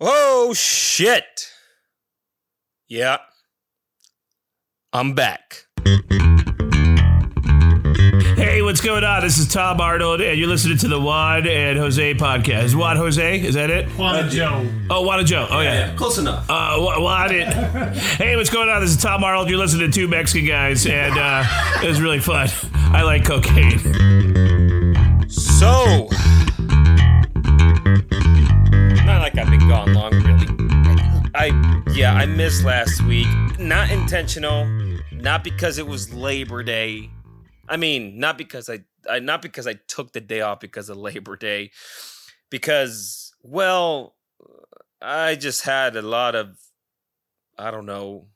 Oh shit. Yeah. I'm back. Hey, what's going on? This is Tom Arnold, and you're listening to the Juan and Jose podcast. Juan Jose, is that it? Juan Joe. Oh, Juan and Joe. Oh, yeah. Close enough. Uh, Wa- Juan and, hey, what's going on? This is Tom Arnold. You're listening to two Mexican guys, and uh, it was really fun. I like cocaine. So, gone long, really. I yeah, I missed last week. Not intentional. Not because it was Labor Day. I mean, not because I, I not because I took the day off because of Labor Day. Because well, I just had a lot of I don't know.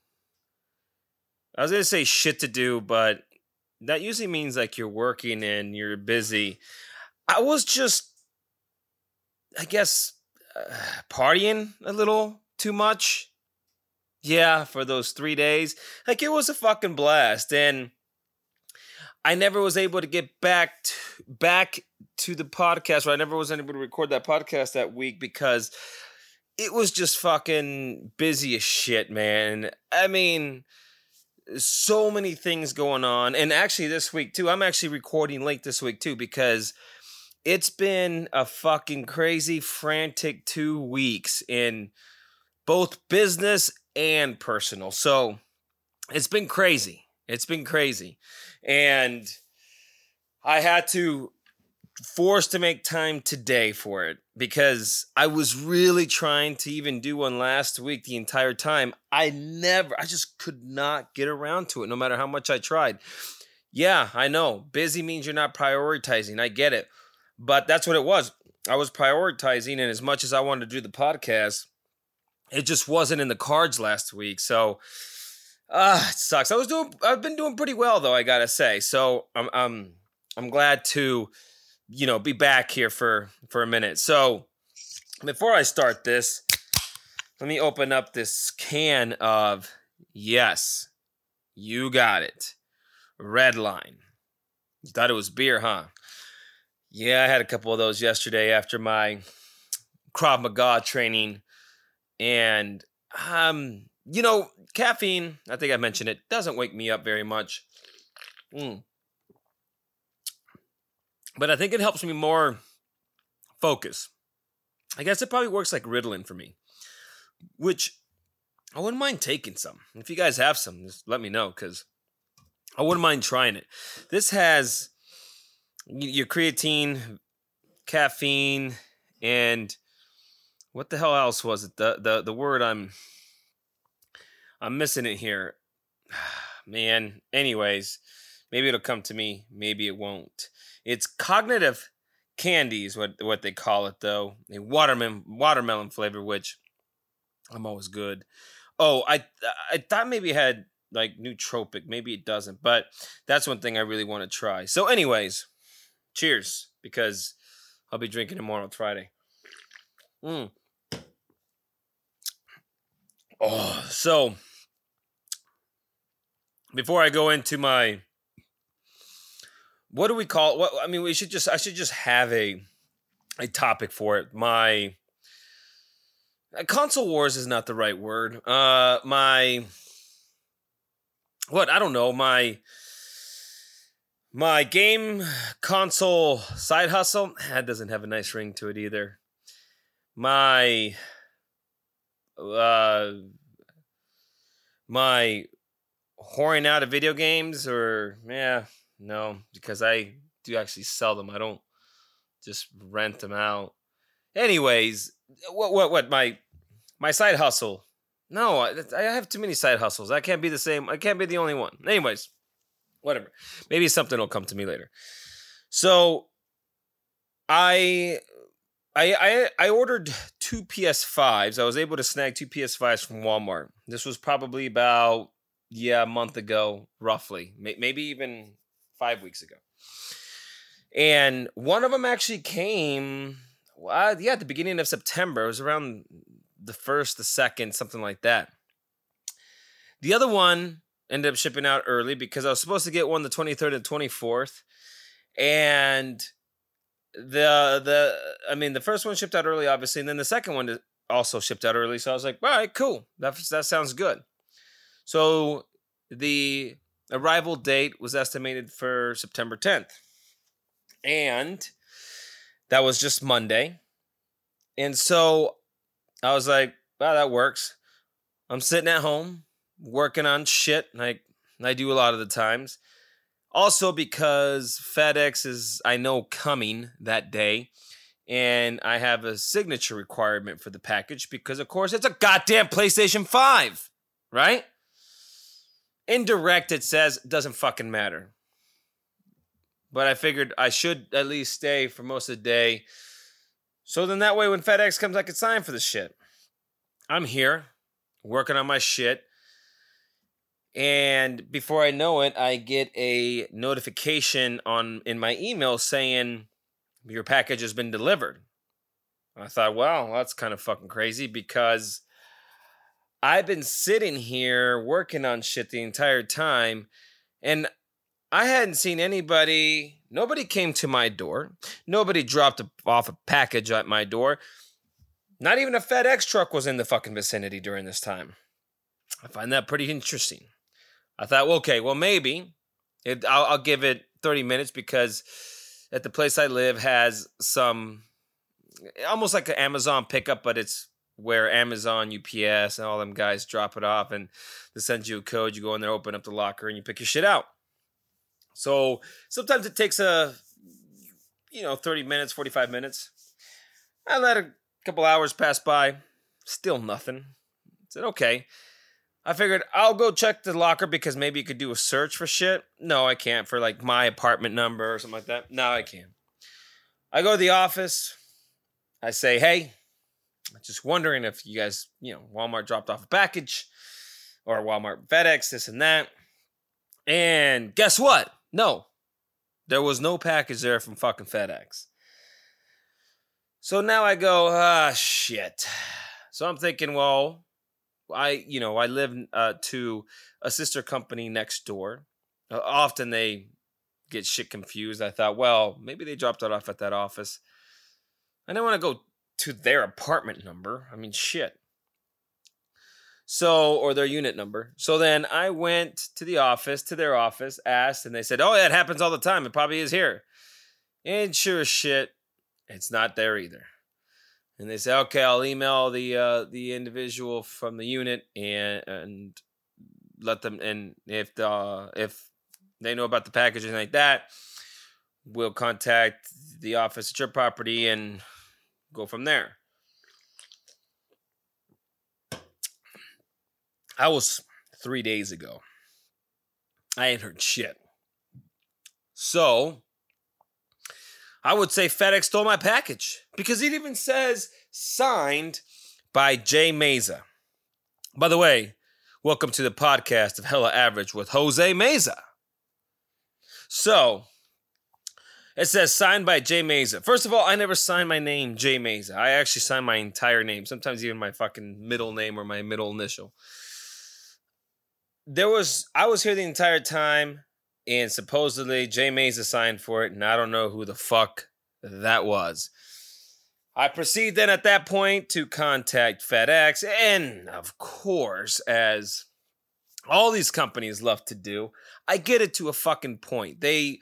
I was gonna say shit to do, but that usually means like you're working and you're busy. I was just, I guess, partying a little too much. Yeah, for those three days. Like it was a fucking blast. And I never was able to get back to, back to the podcast, or I never was able to record that podcast that week because it was just fucking busy as shit, man. I mean, so many things going on. And actually, this week too, I'm actually recording late this week too because it's been a fucking crazy, frantic two weeks in both business and personal. So it's been crazy. It's been crazy. And I had to force to make time today for it because I was really trying to even do one last week the entire time. I never, I just could not get around to it no matter how much I tried. Yeah, I know. Busy means you're not prioritizing. I get it. But that's what it was. I was prioritizing, and as much as I wanted to do the podcast, it just wasn't in the cards last week. So, ah, uh, it sucks. I was doing, I've been doing pretty well though. I gotta say. So I'm, I'm, I'm glad to, you know, be back here for for a minute. So before I start this, let me open up this can of yes, you got it, red line. You thought it was beer, huh? Yeah, I had a couple of those yesterday after my Krav Maga training. And, um, you know, caffeine, I think I mentioned it, doesn't wake me up very much. Mm. But I think it helps me more focus. I guess it probably works like Ritalin for me, which I wouldn't mind taking some. If you guys have some, just let me know because I wouldn't mind trying it. This has your creatine, caffeine, and what the hell else was it? The the the word I'm I'm missing it here. Man, anyways, maybe it'll come to me, maybe it won't. It's cognitive candies, what what they call it though. A watermelon watermelon flavor, which I'm always good. Oh, I I thought maybe it had like nootropic, maybe it doesn't, but that's one thing I really want to try. So, anyways, cheers because I'll be drinking tomorrow on Friday. Mm. Oh, so before I go into my what do we call? What I mean, we should just I should just have a a topic for it. My console wars is not the right word. Uh my what I don't know, my my game console side hustle, that doesn't have a nice ring to it either. My uh my whoring out of video games or yeah, no, because I do actually sell them. I don't just rent them out. Anyways, what what what my my side hustle. No, I, I have too many side hustles. I can't be the same. I can't be the only one. Anyways, whatever. Maybe something will come to me later. So I I I I ordered two PS5s. I was able to snag two PS5s from Walmart. This was probably about yeah, a month ago roughly. Maybe even 5 weeks ago. And one of them actually came uh, yeah, at the beginning of September. It was around the 1st, the 2nd, something like that. The other one ended up shipping out early because I was supposed to get one the 23rd and 24th. And the the I mean the first one shipped out early obviously and then the second one also shipped out early. So I was like, all right, cool. That that sounds good. So the arrival date was estimated for September 10th, and that was just Monday. And so I was like, wow, that works. I'm sitting at home working on shit, like I do a lot of the times. Also, because FedEx is, I know, coming that day, and I have a signature requirement for the package because, of course, it's a goddamn PlayStation 5, right? Indirect, it says, doesn't fucking matter. But I figured I should at least stay for most of the day. So then that way, when FedEx comes, I can sign for the shit. I'm here working on my shit. And before I know it, I get a notification on in my email saying your package has been delivered. I thought, well, that's kind of fucking crazy because I've been sitting here working on shit the entire time and I hadn't seen anybody, nobody came to my door. Nobody dropped off a package at my door. Not even a FedEx truck was in the fucking vicinity during this time. I find that pretty interesting. I thought, well, okay, well, maybe it, I'll, I'll give it 30 minutes because at the place I live has some almost like an Amazon pickup, but it's where Amazon, UPS, and all them guys drop it off and they send you a code. You go in there, open up the locker, and you pick your shit out. So sometimes it takes a, you know, 30 minutes, 45 minutes. I let a couple hours pass by, still nothing. I said, okay. I figured I'll go check the locker because maybe you could do a search for shit. No, I can't for like my apartment number or something like that. No, I can't. I go to the office. I say, hey, just wondering if you guys, you know, Walmart dropped off a package or Walmart FedEx, this and that. And guess what? No, there was no package there from fucking FedEx. So now I go, ah, shit. So I'm thinking, well, I you know I live uh, to a sister company next door. Uh, often they get shit confused. I thought, well, maybe they dropped it off at that office. I didn't want to go to their apartment number. I mean, shit. So, or their unit number. So then I went to the office, to their office, asked, and they said, oh, it happens all the time. It probably is here. And sure as shit, it's not there either and they say, okay, I'll email the uh, the individual from the unit and and let them and if the if they know about the package and like that, we'll contact the office at your property and go from there. I was three days ago. I ain't heard shit. So I would say FedEx stole my package because it even says signed by Jay Meza. By the way, welcome to the podcast of Hella Average with Jose Meza. So, it says signed by Jay Meza. First of all, I never signed my name Jay Meza. I actually signed my entire name, sometimes even my fucking middle name or my middle initial. There was I was here the entire time and supposedly Jay Meza signed for it, and I don't know who the fuck that was. I proceed then at that point to contact FedEx, and of course, as all these companies love to do, I get it to a fucking point. They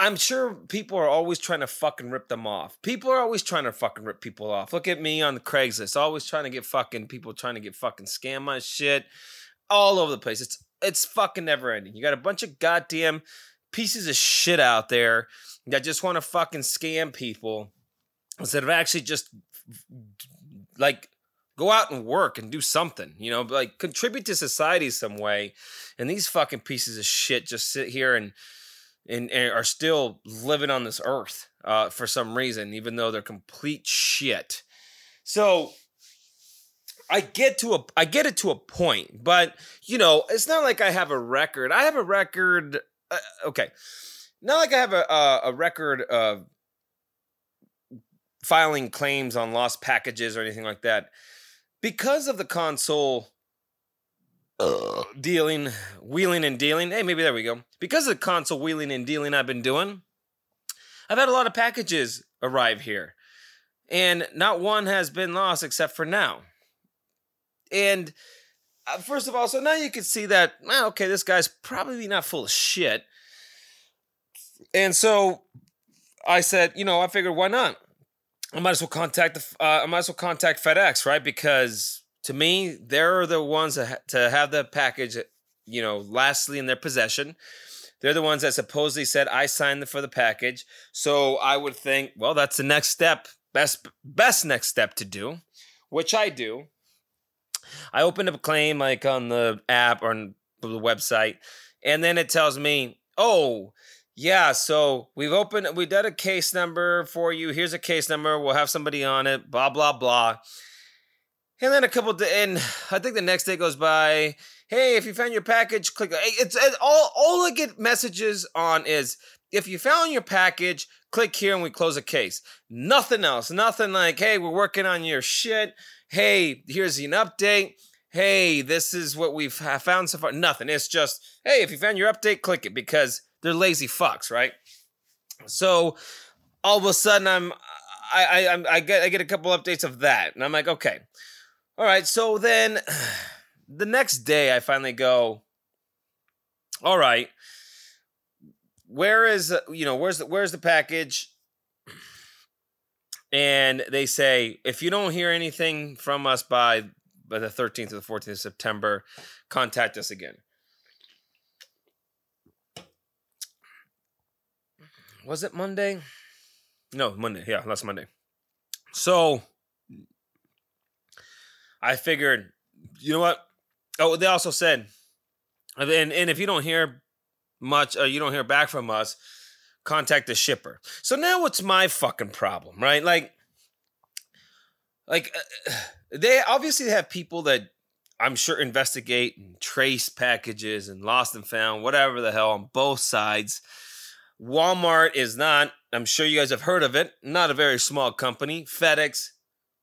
I'm sure people are always trying to fucking rip them off. People are always trying to fucking rip people off. Look at me on the Craigslist, always trying to get fucking people trying to get fucking scam my shit all over the place. It's it's fucking never ending. You got a bunch of goddamn pieces of shit out there that just want to fucking scam people instead of actually just like go out and work and do something, you know, like contribute to society some way. And these fucking pieces of shit just sit here and and, and are still living on this earth uh, for some reason, even though they're complete shit. So I get to a I get it to a point, but you know, it's not like I have a record. I have a record. Uh, okay, not like I have a a, a record of filing claims on lost packages or anything like that. Because of the console uh, dealing, wheeling and dealing. Hey, maybe there we go. Because of the console wheeling and dealing I've been doing, I've had a lot of packages arrive here. and not one has been lost except for now. And uh, first of all, so now you can see that, well, okay, this guy's probably not full of shit. And so I said, you know, I figured why not? I might as well contact the uh, I might as well contact FedEx, right? Because to me, they're the ones that ha- to have the package, you know, lastly in their possession. They're the ones that supposedly said I signed for the package. So I would think, well, that's the next step, best best next step to do, which I do. I opened up a claim like on the app or on the website, and then it tells me, oh, yeah, so we've opened, we did a case number for you. Here's a case number. We'll have somebody on it, blah, blah, blah. And then a couple, of, and I think the next day goes by. Hey, if you found your package, click. Uh, it's, it's all. All I get messages on is if you found your package, click here and we close a case. Nothing else. Nothing like, hey, we're working on your shit. Hey, here's an update. Hey, this is what we've found so far. Nothing. It's just, hey, if you found your update, click it because they're lazy fucks, right? So all of a sudden, I'm I I I get I get a couple updates of that, and I'm like, okay, all right. So then the next day, I finally go, all right. Where is you know where's the where's the package? And they say if you don't hear anything from us by by the 13th or the 14th of September, contact us again. was it Monday? No, Monday. Yeah, last Monday. So I figured, you know what? Oh, they also said, and and if you don't hear much, or you don't hear back from us, contact the shipper. So now what's my fucking problem, right? Like, like uh, they obviously have people that I'm sure investigate and trace packages and lost and found, whatever the hell, on both sides. Walmart is not, I'm sure you guys have heard of it, not a very small company. FedEx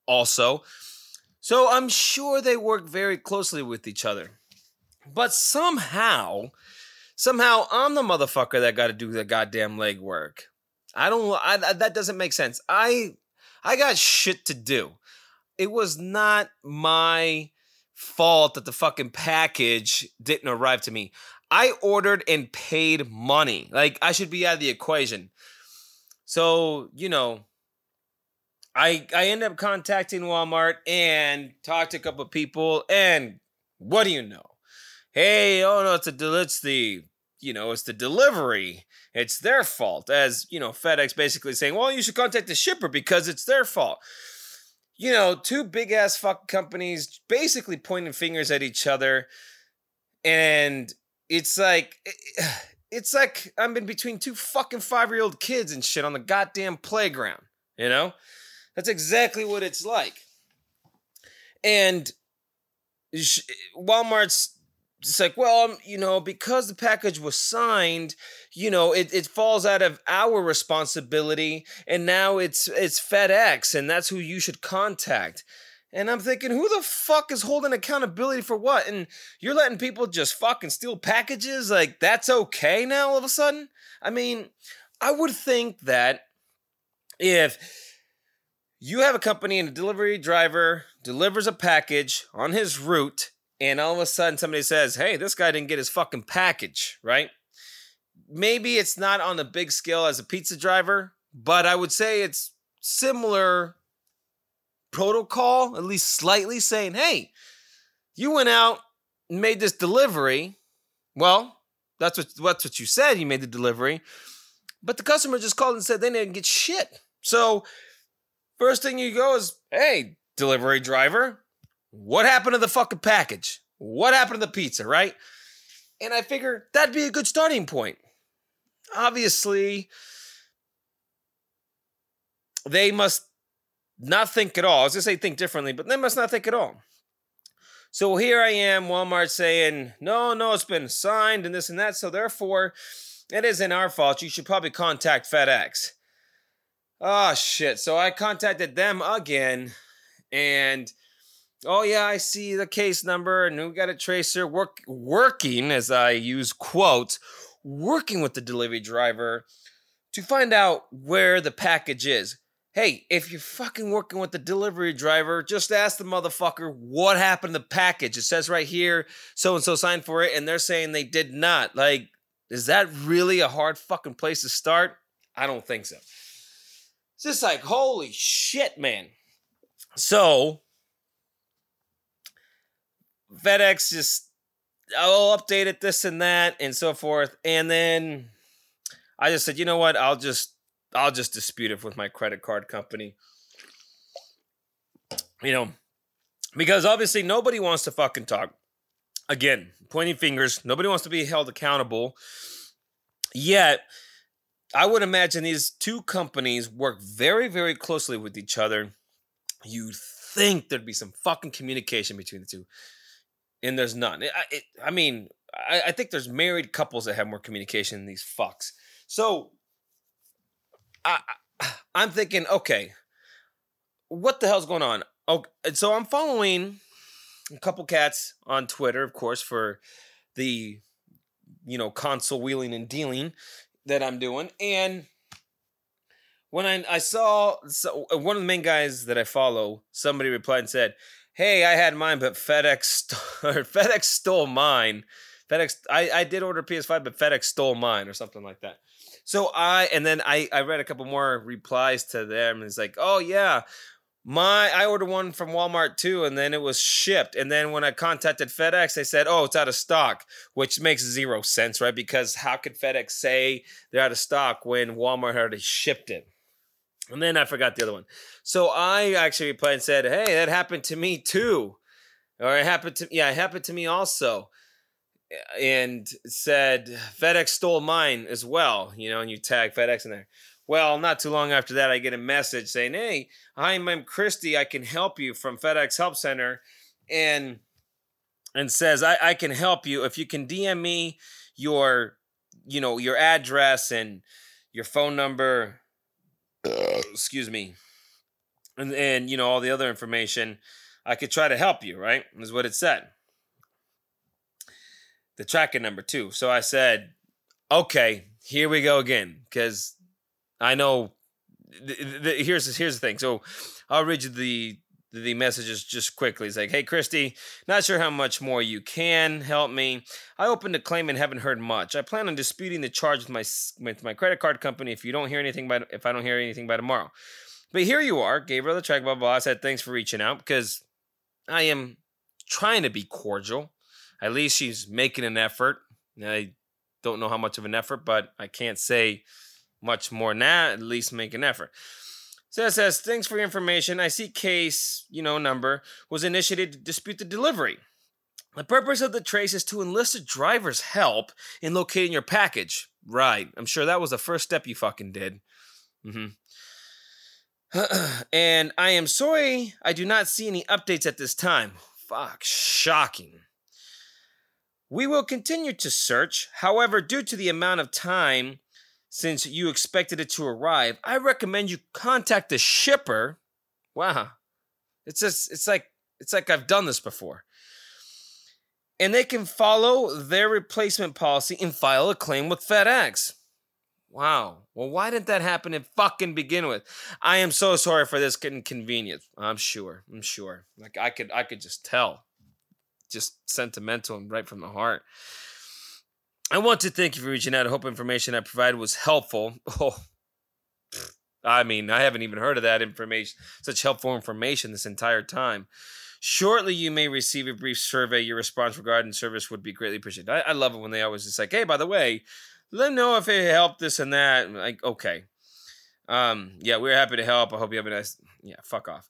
also. So I'm sure they work very closely with each other. But somehow, somehow I'm the motherfucker that got to do the goddamn legwork. I don't I, that doesn't make sense. I I got shit to do. It was not my fault that the fucking package didn't arrive to me. I ordered and paid money. Like I should be out of the equation. So, you know, I I end up contacting Walmart and talked to a couple people and what do you know? Hey, oh no, it's a it's the you know, it's the delivery. It's their fault. As, you know, FedEx basically saying, well, you should contact the shipper because it's their fault. You know, two big ass fuck companies basically pointing fingers at each other. And it's like it's like I'm in between two fucking five year old kids and shit on the goddamn playground. You know, that's exactly what it's like. And Walmart's it's like, well, um, you know, because the package was signed, you know, it, it falls out of our responsibility, and now it's it's FedEx, and that's who you should contact. And I'm thinking, who the fuck is holding accountability for what? And you're letting people just fucking steal packages? Like, that's okay now all of a sudden? I mean, I would think that if you have a company and a delivery driver delivers a package on his route, and all of a sudden somebody says, hey, this guy didn't get his fucking package, right? Maybe it's not on the big scale as a pizza driver, but I would say it's similar protocol, at least slightly, saying, hey, you went out and made this delivery. Well, that's what that's what you said. You made the delivery. But the customer just called and said they didn't get shit. So first thing you go is, hey, delivery driver, what happened to the fucking package? What happened to the pizza, right? And I figure that'd be a good starting point. Obviously, they must not think at all. I was gonna say think differently, but they must not think at all. So here I am, Walmart saying, no, no, it's been signed and this and that. So therefore, it isn't our fault. You should probably contact FedEx. Oh shit. So I contacted them again and oh yeah, I see the case number and we got a tracer work working as I use quotes, working with the delivery driver to find out where the package is Hey, if you're fucking working with the delivery driver, just ask the motherfucker what happened to the package. It says right here, so and so signed for it, and they're saying they did not. Like, is that really a hard fucking place to start? I don't think so. It's just like, holy shit, man. So, FedEx just, oh, I'll update it, this and that, and so forth. And then I just said, you know what? I'll just I'll just dispute it with my credit card company. You know, because obviously nobody wants to fucking talk. Again, pointing fingers, nobody wants to be held accountable. Yet, I would imagine these two companies work very, very closely with each other. You'd think there'd be some fucking communication between the two, and there's none. It, it, I mean, I, I think there's married couples that have more communication than these fucks. So I, I'm thinking, okay, what the hell's going on? Oh, so I'm following a couple cats on Twitter, of course, for the you know console wheeling and dealing that I'm doing, and when I I saw so uh, one of the main guys that I follow, somebody replied and said, "Hey, I had mine, but FedEx st- FedEx stole mine. FedEx, I I did order PS5, but FedEx stole mine, or something like that." So I and then I I read a couple more replies to them. And it's like, oh yeah, my I ordered one from Walmart too, and then it was shipped. And then when I contacted FedEx, they said, "Oh, it's out of stock," which makes zero sense, right? Because how could FedEx say they're out of stock when Walmart already shipped it? And then I forgot the other one. So I actually replied and said, "Hey, that happened to me too," or it happened to yeah, it happened to me also and said FedEx stole mine as well, you know, and you tag FedEx in there. Well, not too long after that, I get a message saying, "Hey, I'm Christy. I can help you from FedEx Help Center," and and says, "I I can help you if you can DM me your, you know, your address and your phone number. excuse me, and and you know all the other information. I could try to help you. Right? Is what it said." the tracking number too. So I said, okay, here we go again, because I know. Th- th- here's here's the thing. So I'll read you the the messages just quickly. It's like, hey, Christy, not sure how much more you can help me. I opened a claim and haven't heard much. I plan on disputing the charge with my with my credit card company if you don't hear anything by if I don't hear anything by tomorrow. But here you are, gave her the check, blah blah. I said thanks for reaching out because I am trying to be cordial. At least she's making an effort. I don't know how much of an effort, but I can't say much more now. At least make an effort. So it says, thanks for your information. I see case, you know, number was initiated to dispute the delivery. The purpose of the trace is to enlist a driver's help in locating your package. Right. I'm sure that was the first step you fucking did. Mm-hmm. and I am sorry I do not see any updates at this time. Fuck, shocking. We will continue to search. However, due to the amount of time since you expected it to arrive, I recommend you contact the shipper. Wow. It's just it's like it's like I've done this before. And they can follow their replacement policy and file a claim with FedEx. Wow. Well, why didn't that happen to fucking begin with? I am so sorry for this inconvenience. I'm sure. I'm sure. Like I could I could just tell just sentimental and right from the heart. I want to thank you for reaching out. I hope information I provided was helpful. Oh, I mean, I haven't even heard of that information, such helpful information this entire time. Shortly, you may receive a brief survey. Your response regarding service would be greatly appreciated. I, I love it when they always just like, hey, by the way, let me know if it helped this and that. Like, okay. Um, yeah, we're happy to help. I hope you have a nice yeah, fuck off.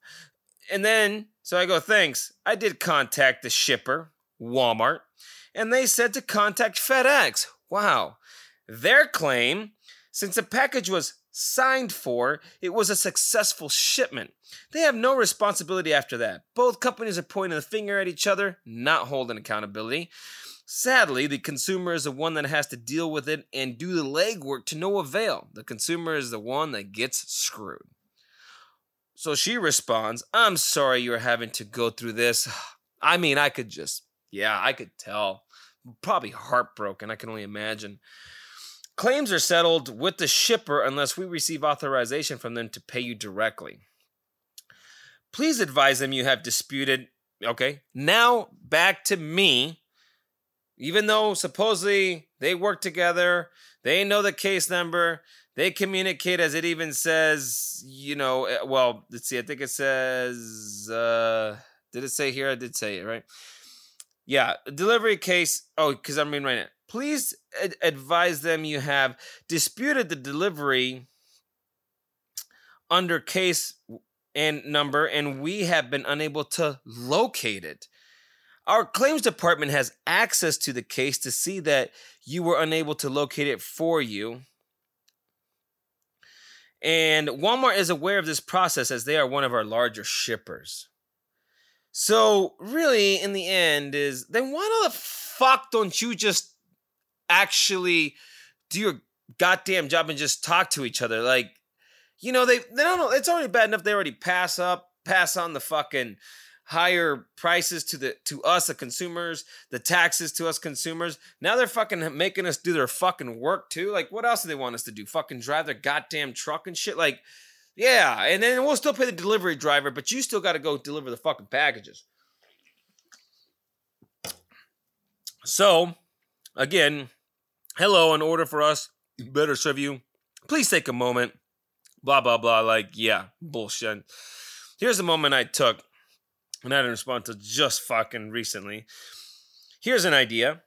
And then, so I go, thanks. I did contact the shipper, Walmart, and they said to contact FedEx. Wow. Their claim, since the package was signed for, it was a successful shipment. They have no responsibility after that. Both companies are pointing the finger at each other, not holding accountability. Sadly, the consumer is the one that has to deal with it and do the legwork to no avail. The consumer is the one that gets screwed. So she responds, I'm sorry you're having to go through this. I mean, I could just, yeah, I could tell. Probably heartbroken. I can only imagine. Claims are settled with the shipper unless we receive authorization from them to pay you directly. Please advise them you have disputed. Okay, now back to me. Even though supposedly they work together, they know the case number, they communicate as it even says, you know, eh, well, let's see, I think it says, uh, did it say here? I did say it, right? Yeah, delivery case. Oh, because I'm reading right now. Please ad- advise them you have disputed the delivery under case and number, and we have been unable to locate it. Our claims department has access to the case to see that you were unable to locate it for you. And Walmart is aware of this process as they are one of our larger shippers. So, really, in the end, is then why the fuck don't you just actually do your goddamn job and just talk to each other? Like, you know, they they don't know. It's already bad enough they already pass up, pass on the fucking higher prices to the to us the consumers, the taxes to us consumers. Now they're fucking making us do their fucking work too. Like what else do they want us to do? Fucking drive their goddamn truck and shit. Like yeah, and then we'll still pay the delivery driver, but you still got to go deliver the fucking packages. So, again, hello, in order for us better serve you, please take a moment. Blah blah blah. Like yeah, bullshit. Here's the moment I took and I didn't respond to just fucking recently. Here's an idea.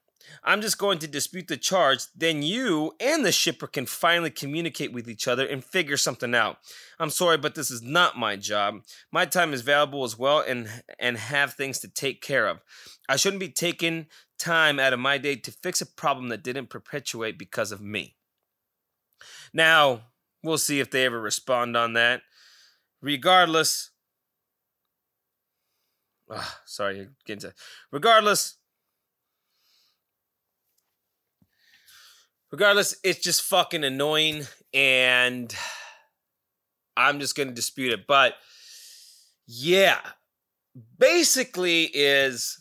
I'm just going to dispute the charge. Then you and the shipper can finally communicate with each other and figure something out. I'm sorry, but this is not my job. My time is valuable as well and and have things to take care of. I shouldn't be taking time out of my day to fix a problem that didn't perpetuate because of me. Now, we'll see if they ever respond on that. Regardless, oh, sorry, to regardless. Regardless, it's just fucking annoying and I'm just to dispute it. But yeah, basically is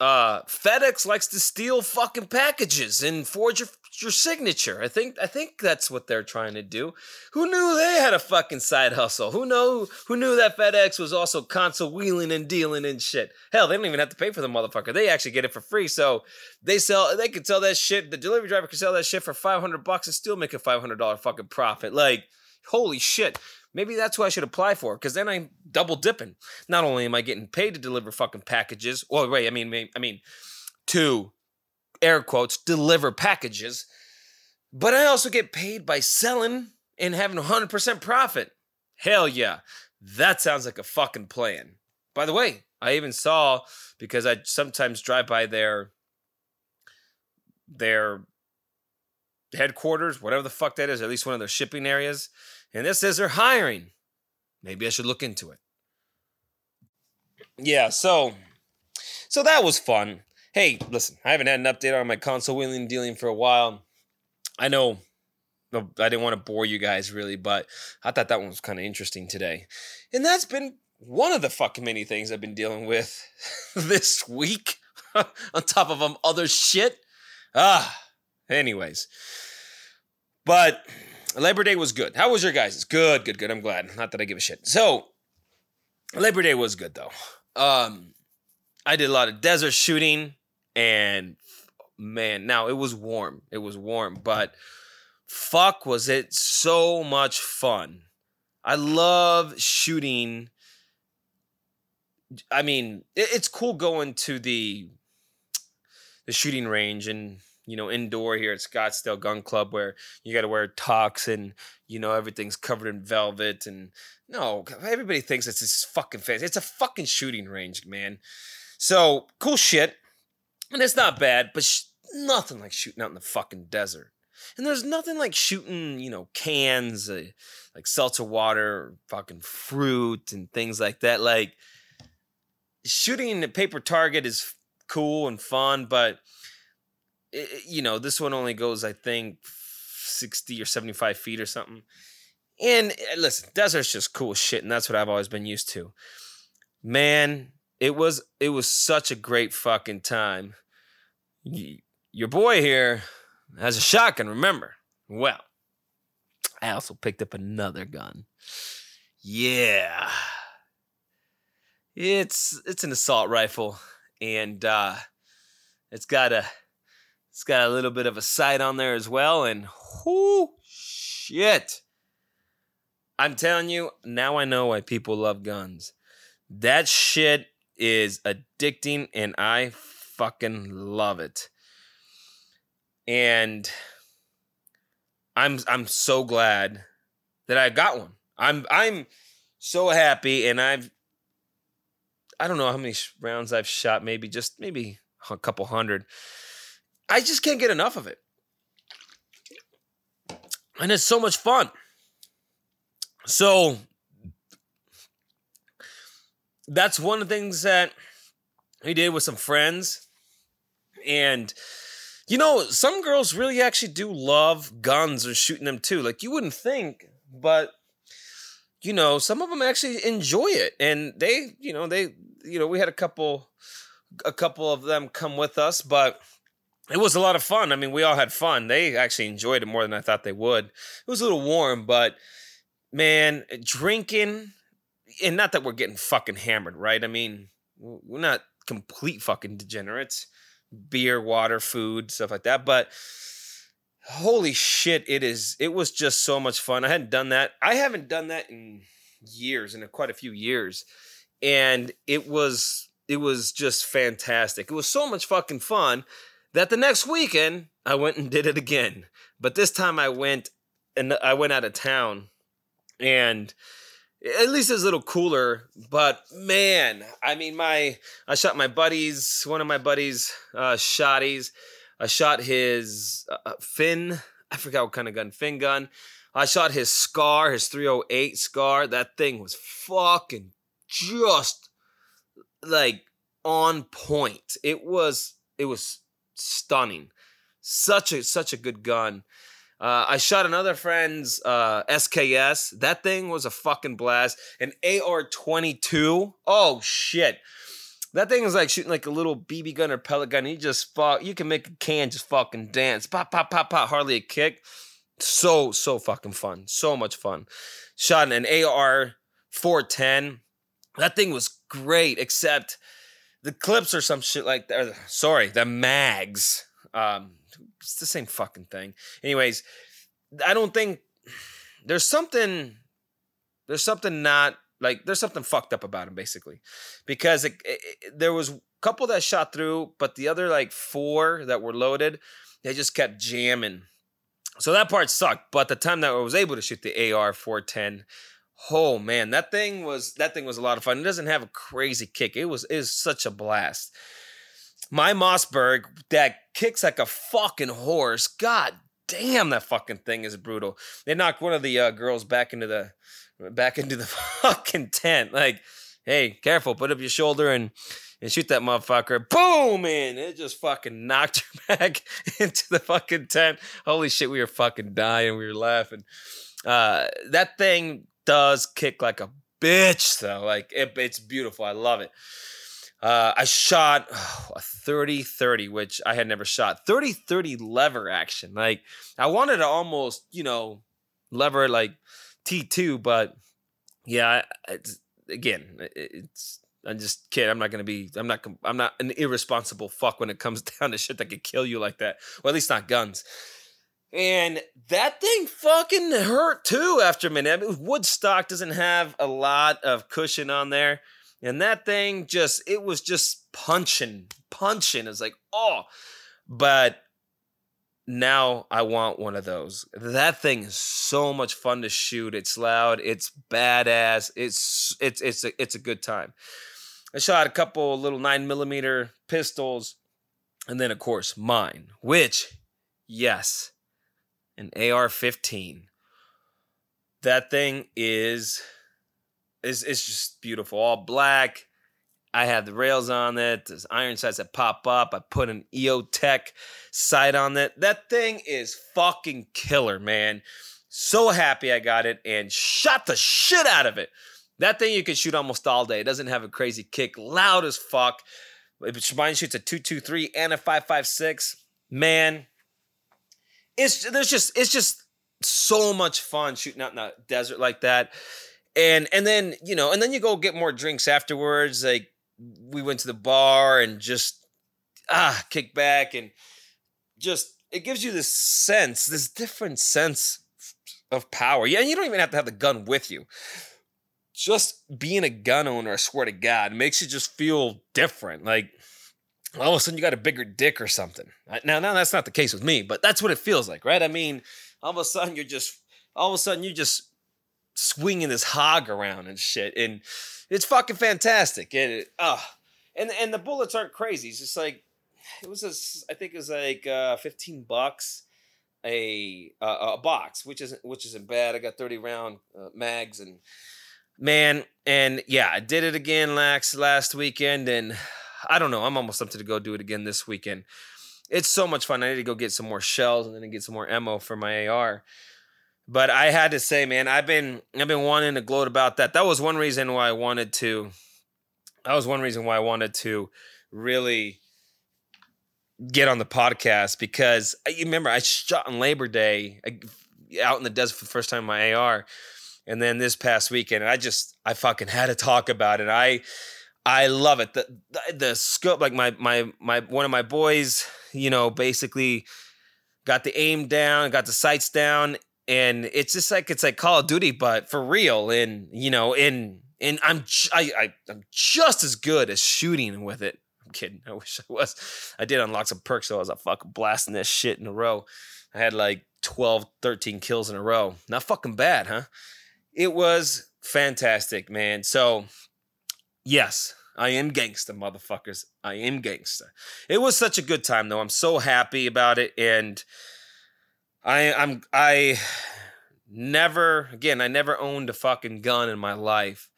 uh, FedEx likes to steal fucking packages and forge your, your signature. I think I think that's what they're trying to do. Who knew they had a fucking side hustle? Who know who knew that FedEx was also console wheeling and dealing and shit? Hell, they don't even have to pay for the motherfucker. They actually get it for free. So they sell they could sell that shit. The delivery driver could sell that shit for 500 bucks and still make a $500 fucking profit. Like, holy shit. Maybe that's who I should apply for because then I'm double dipping. Not only am I getting paid to deliver fucking packages, well, wait, I mean, I mean, to air quotes deliver packages, but I also get paid by selling and having 100% profit. Hell yeah, that sounds like a fucking plan. By the way, I even saw because I sometimes drive by their their headquarters, whatever the fuck that is, at least one of their shipping areas. And this says they're hiring. Maybe I should look into it. Yeah, so so that was fun. Hey, listen, I haven't had an update on my console wheeling dealing for a while. I know I didn't want to bore you guys really, but I thought that one was kind of interesting today. And that's been one of the fucking many things I've been dealing with this week on top of them other shit. Ah, anyways. But Labor Day was good. How was your guys'? Good, good, good. I'm glad. Not that I give a shit. So, Labor Day was good though. Um, I did a lot of desert shooting, and man, now it was warm. It was warm, but fuck, was it so much fun. I love shooting. I mean, it's cool going to the the shooting range and you know, indoor here at Scottsdale Gun Club where you got to wear tux and, you know, everything's covered in velvet. And no, everybody thinks it's this fucking fancy. It's a fucking shooting range, man. So cool shit. And it's not bad, but sh- nothing like shooting out in the fucking desert. And there's nothing like shooting, you know, cans, uh, like seltzer water, fucking fruit, and things like that. Like shooting a paper target is cool and fun, but it, you know, this one only goes, I think, 60 or 75 feet or something. And eh, listen, desert's just cool shit, and that's what I've always been used to. Man, it was it was such a great fucking time. Your boy here, has a shotgun, remember. Well, I also picked up another gun. Yeah. It's it's an assault rifle and uh it's got a it's got a little bit of a sight on there as well and whoo shit. I'm telling you, now I know why people love guns. That shit is addicting and I fucking love it. And I'm I'm so glad that I got one. I'm I'm so happy and I've I don't know how many rounds I've shot, maybe just maybe a couple hundred. I just can't get enough of it. And it's so much fun. So that's one of the things that we did with some friends. And you know, some girls really actually do love guns or shooting them too. Like you wouldn't think, but you know, some of them actually enjoy it. And they, you know, they you know, we had a couple a couple of them come with us, but it was a lot of fun. I mean, we all had fun. They actually enjoyed it more than I thought they would. It was a little warm, but man, drinking and not that we're getting fucking hammered, right? I mean, we're not complete fucking degenerates. Beer, water, food, stuff like that, but holy shit, it is it was just so much fun. I hadn't done that. I haven't done that in years, in quite a few years and it was it was just fantastic. It was so much fucking fun that the next weekend I went and did it again. But this time I went and I went out of town and at least it's a little cooler but man i mean my i shot my buddies one of my buddies uh shotties i shot his uh, uh fin i forgot what kind of gun fin gun i shot his scar his 308 scar that thing was fucking just like on point. It was it was stunning. Such a such a good gun. Uh, I shot another friend's uh, SKS. That thing was a fucking blast. An AR 22. Oh shit. That thing is like shooting like a little BB gun or pellet gun. You just fuck. You can make a can just fucking dance. Pop, pop, pop, pop. Hardly a kick. So so fucking fun. So much fun. Shot an AR 410. That thing was great, except the clips or some shit like that. Sorry, the mags. Um, it's the same fucking thing. Anyways, I don't think there's something. There's something not like there's something fucked up about him basically, because it, it, it, there was a couple that shot through, but the other like four that were loaded, they just kept jamming. So that part sucked. But the time that I was able to shoot the AR 410, Oh man, that thing was that thing was a lot of fun. It doesn't have a crazy kick. It was is such a blast. My Mossberg that kicks like a fucking horse. God damn, that fucking thing is brutal. They knocked one of the uh, girls back into the back into the fucking tent. Like, hey, careful, put up your shoulder and and shoot that motherfucker. Boom! And it just fucking knocked her back into the fucking tent. Holy shit, we were fucking dying. We were laughing. Uh, that thing does kick like a bitch though. Like it, it's beautiful. I love it. Uh, I shot oh, a 30 30, which I had never shot. 30 30 lever action. Like, I wanted to almost, you know, lever like T2, but yeah, it's, again, it's, I'm just kidding. I'm not gonna be. I'm not. I'm not an irresponsible fuck when it comes down to shit that could kill you like that. Well, at least not guns. And that thing fucking hurt too after a minute. I mean, wood stock doesn't have a lot of cushion on there. And that thing just, it was just punching, punching. It's like, oh. But now I want one of those. That thing is so much fun to shoot. It's loud. It's badass. It's it's it's a, it's a good time. I shot a couple little nine millimeter pistols, and then of course mine, which yes, an AR-15. That thing is is is just beautiful, all black. I have the rails on it. There's iron sights that pop up. I put an EOTech sight on it. That thing is fucking killer, man. So happy I got it and shot the shit out of it. That thing you can shoot almost all day. It doesn't have a crazy kick, loud as fuck. Mine shoots a 223 and a 556. Man, it's there's just it's just so much fun shooting out in the desert like that. And and then, you know, and then you go get more drinks afterwards. Like we went to the bar and just ah, kick back and just it gives you this sense, this different sense of power. Yeah, and you don't even have to have the gun with you. Just being a gun owner, I swear to God, makes you just feel different. Like all of a sudden you got a bigger dick or something. Now, now that's not the case with me, but that's what it feels like, right? I mean, all of a sudden you're just, all of a sudden you're just swinging this hog around and shit, and it's fucking fantastic. And it, uh, and and the bullets aren't crazy. It's just like it was a, I think it was like uh, fifteen bucks a uh, a box, which isn't which isn't bad. I got thirty round uh, mags and man, and yeah, I did it again last last weekend, and I don't know. I'm almost tempted to go do it again this weekend. It's so much fun. I need to go get some more shells and then get some more ammo for my AR. But I had to say, man, I've been I've been wanting to gloat about that. That was one reason why I wanted to. That was one reason why I wanted to really get on the podcast because you remember I shot on Labor Day out in the desert for the first time my AR, and then this past weekend, I just I fucking had to talk about it. I I love it. The, the, the scope, like my my my one of my boys, you know, basically got the aim down, got the sights down, and it's just like it's like Call of Duty, but for real. And you know, and and I'm I, I I'm just as good as shooting with it. I'm kidding. I wish I was. I did unlock some perks, so I was like fucking blasting this shit in a row. I had like 12, 13 kills in a row. Not fucking bad, huh? It was fantastic, man. So Yes, I am gangster, motherfuckers. I am gangster. It was such a good time though. I'm so happy about it, and I I'm I never again I never owned a fucking gun in my life.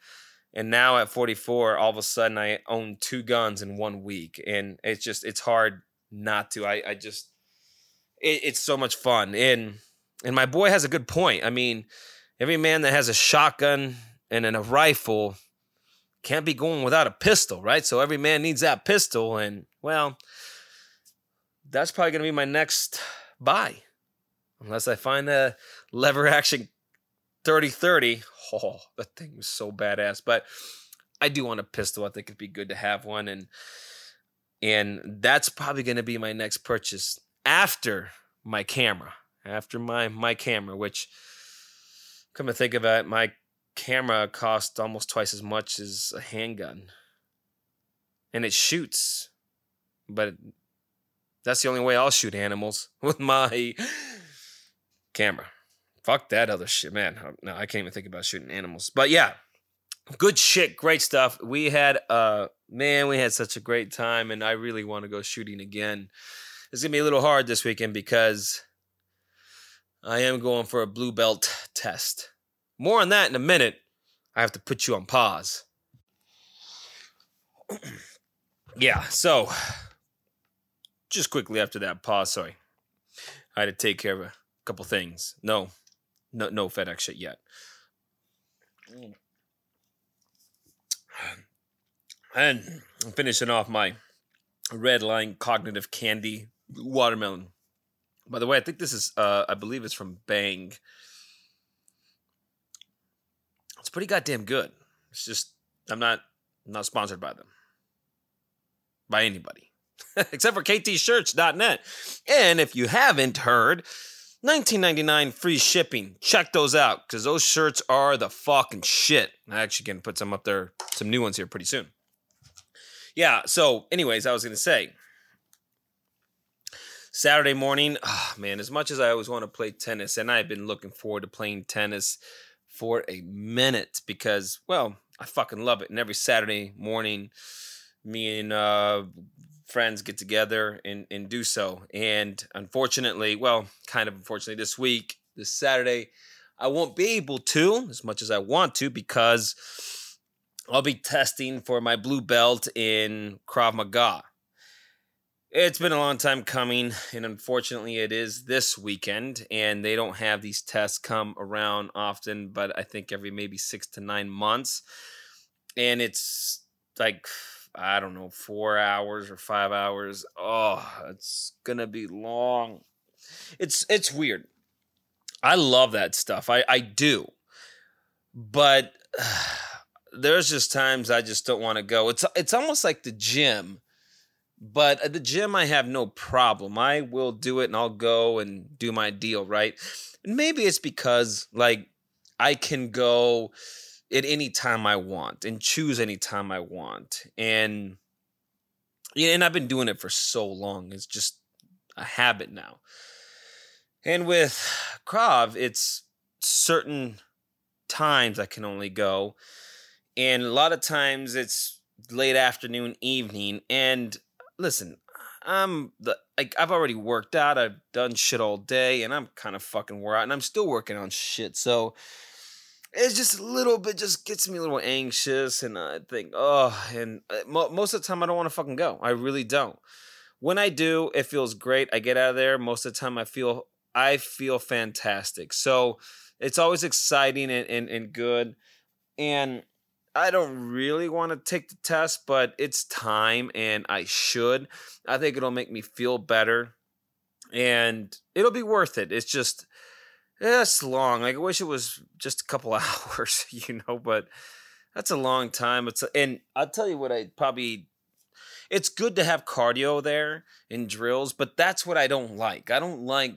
And now at 44, all of a sudden I own two guns in one week. And it's just it's hard not to. I, I just it, it's so much fun. And and my boy has a good point. I mean, every man that has a shotgun and then a rifle can't be going without a pistol, right? So every man needs that pistol, and well, that's probably gonna be my next buy, unless I find the lever action 3030. Oh, that thing was so badass. But I do want a pistol. I think it'd be good to have one, and and that's probably gonna be my next purchase after my camera, after my my camera, which come to think of it, my camera cost almost twice as much as a handgun. And it shoots. But that's the only way I'll shoot animals with my camera. Fuck that other shit, man. No, I can't even think about shooting animals. But yeah, good shit, great stuff. We had uh man, we had such a great time and I really want to go shooting again. It's to be a little hard this weekend because I am going for a blue belt test. More on that in a minute. I have to put you on pause. yeah, so just quickly after that pause, sorry. I had to take care of a couple things. No, no, no FedEx shit yet. And I'm finishing off my red line cognitive candy watermelon. By the way, I think this is, uh, I believe it's from Bang It's pretty goddamn good. It's just I'm not I'm not sponsored by them. By anybody. Except for ktshirts.net. And if you haven't heard, 19.99 free shipping. Check those out because those shirts are the fucking shit. I actually can put some up there, some new ones here pretty soon. Yeah. So, anyways, I was gonna say Saturday morning. Oh, man, as much as I always want to play tennis, and I've been looking forward to playing tennis for a minute because, well, I fucking love it. And every Saturday morning, me and uh, friends get together and, and do so. And unfortunately, well, kind of unfortunately, this week, this Saturday, I won't be able to as much as I want to because I'll be testing for my blue belt in Krav Maga. It's been a long time coming, and unfortunately, it is this weekend. And they don't have these tests come around often, but I think every maybe six to nine months. And it's like, I don't know, four hours or five hours. Oh, it's gonna be long. it's it's weird. I love that stuff. I I do, but there's just times I just don't want to go. It's it's almost like the gym, but at the gym I have no problem. I will do it and I'll go and do my deal, right? And maybe it's because like I can go at any time I want and choose any time I want. And yeah, and I've been doing it for so long. It's just a habit now. And with Krav, it's certain times I can only go. And a lot of times it's late afternoon, evening. And listen, I'm the like I've already worked out, I've done shit all day, and I'm kind of fucking wore out, and I'm still working on shit. So it's just a little bit just gets me a little anxious and i think oh and uh, mo- most of the time i don't want to fucking go i really don't. When i do it feels great i get out of there most of the time i feel i feel fantastic. So it's always exciting and, and, and good and i don't really want to take the test but it's time and i should. I think it'll make me feel better and it'll be worth it. It's just Eh, it's long. Like I wish it was just a couple hours, you know, but that's a long time. It's and I'll tell you what I probably it's good to have cardio there in drills, but that's what I don't like. I don't like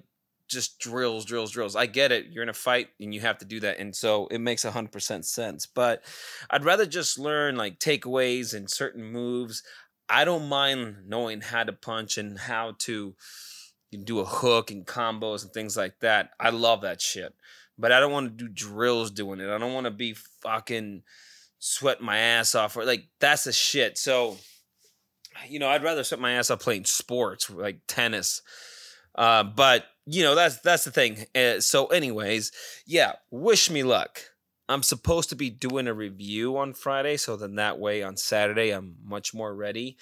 just drills, drills, drills. I get it. You're in a fight and you have to do that. And so it makes 100% sense. But I'd rather just learn like takeaways and certain moves. I don't mind knowing how to punch and how to you can do a hook and combos and things like that. I love that shit. But I don't want to do drills doing it. I don't want to be fucking sweat my ass off or like that's the shit. So you know, I'd rather sweat my ass off playing sports like tennis. Uh, but you know, that's that's the thing. Uh, so, anyways, yeah, wish me luck. I'm supposed to be doing a review on Friday, so then that way on Saturday I'm much more ready.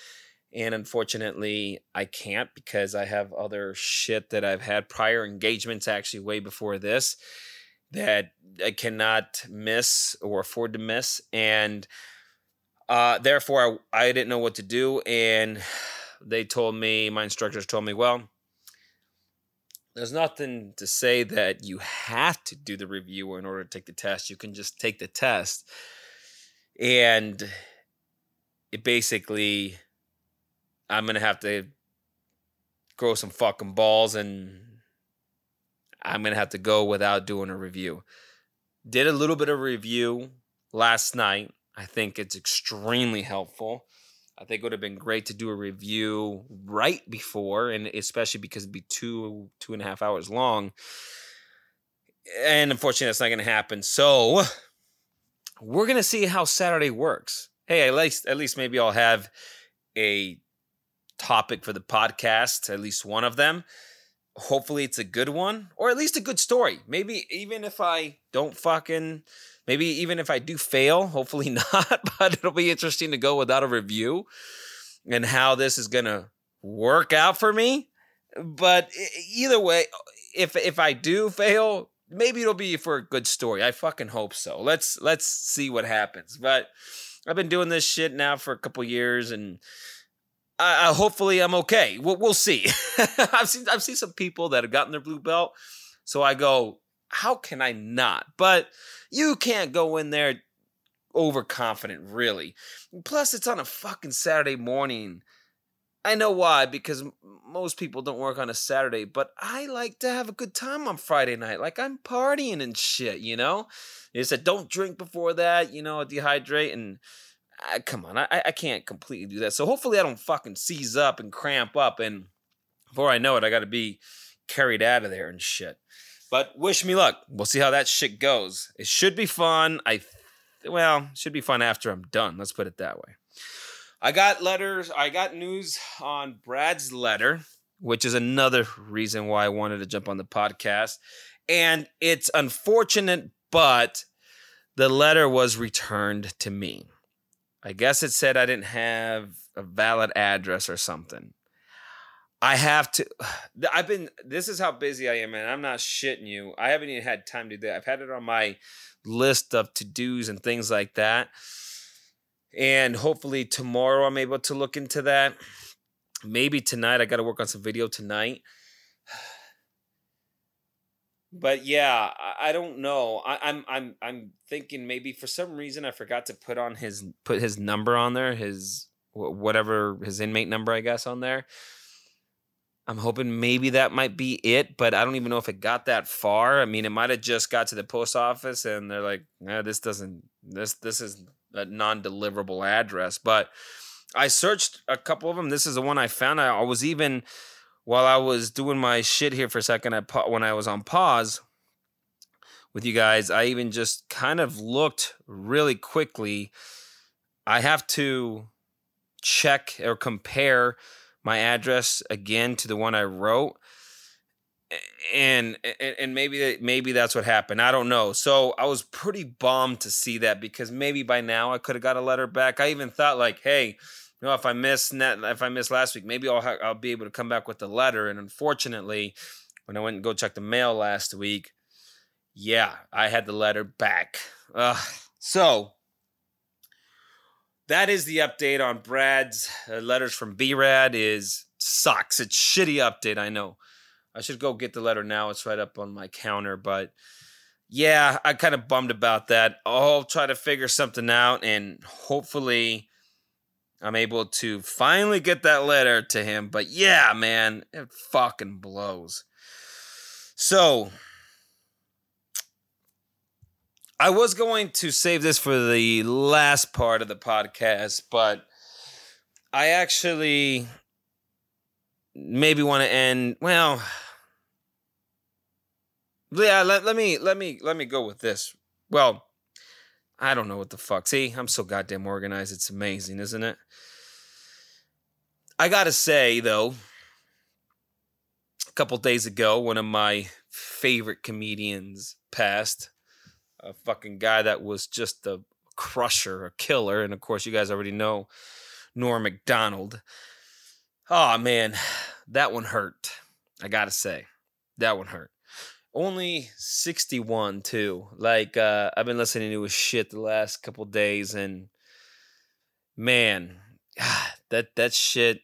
And unfortunately, I can't because I have other shit that I've had prior engagements actually way before this that I cannot miss or afford to miss. And uh, therefore, I, I didn't know what to do. And they told me, my instructors told me, well, there's nothing to say that you have to do the review in order to take the test. You can just take the test. And it basically I'm gonna have to grow some fucking balls and I'm gonna have to go without doing a review. Did a little bit of review last night. I think it's extremely helpful. I think it would have been great to do a review right before, and especially because it'd be two two and a half hours long. And unfortunately, that's not going to happen. So we're going to see how Saturday works. Hey, at least at least maybe I'll have a topic for the podcast, at least one of them. Hopefully, it's a good one or at least a good story. Maybe even if I don't fucking, maybe even if I do fail, hopefully not, but it'll be interesting to go without a review and how this is going to work out for me. But either way, if if I do fail, maybe it'll be for a good story. I fucking hope so. Let's let's see what happens. But I've been doing this shit now for a couple years and hopefully I'm okay. We'll, we'll see. I've seen I've seen some people that have gotten their blue belt, so I go, how can I not? But you can't go in there overconfident, really. Plus, it's on a fucking Saturday morning. I know why, because most people don't work on a Saturday, but I like to have a good time on Friday night. Like I'm partying and shit, you know? They said don't drink before that, you know, dehydrate and I, come on, I, I can't completely do that. So hopefully I don't fucking seize up and cramp up, and before I know it, I got to be carried out of there and shit. But wish me luck. We'll see how that shit goes. It should be fun. I, well, should be fun after I'm done. Let's put it that way. I got letters. I got news on Brad's letter, which is another reason why I wanted to jump on the podcast. And it's unfortunate, but the letter was returned to me. I guess it said I didn't have a valid address or something. I have to. I've been. This is how busy I am, and I'm not shitting you. I haven't even had time to do that. I've had it on my list of to dos and things like that. And hopefully tomorrow I'm able to look into that. Maybe tonight. I got to work on some video tonight. But yeah, I, I don't know. I, I'm I'm I'm thinking maybe for some reason I forgot to put on his put his number on there, his whatever his inmate number I guess on there. I'm hoping maybe that might be it, but I don't even know if it got that far. I mean, it might have just got to the post office and they're like, "Yeah, this doesn't this this is a non-deliverable address." But I searched a couple of them. This is the one I found. I was even while I was doing my shit here for a second. I pa- when I was on pause with you guys, I even just kind of looked really quickly. I have to check or compare my address again to the one I wrote. And, and and maybe maybe that's what happened. I don't know. So I was pretty bummed to see that because maybe by now I could have got a letter back. I even thought like, hey, know, if I miss net, if I missed last week, maybe I'll ha- I'll be able to come back with the letter. And unfortunately, when I went and go check the mail last week, yeah, I had the letter back. So that is the update on Brad's uh, letters from B-Rad is sucks. It's shitty update, I know. I should go get the letter now. It's right up on my counter, but yeah, I kind of bummed about that. I'll try to figure something out and hopefully I'm able to finally get that letter to him. But yeah, man, it fucking blows. So, I was going to save this for the last part of the podcast, but I actually maybe want to end. Well, yeah. Let, let me let me let me go with this. Well, I don't know what the fuck. See, I'm so goddamn organized. It's amazing, isn't it? I gotta say though, a couple days ago, one of my favorite comedians passed a fucking guy that was just a crusher, a killer. And of course, you guys already know Norm Macdonald. Oh man, that one hurt. I gotta say, that one hurt. Only 61 too. Like uh, I've been listening to his shit the last couple days, and man, that that shit,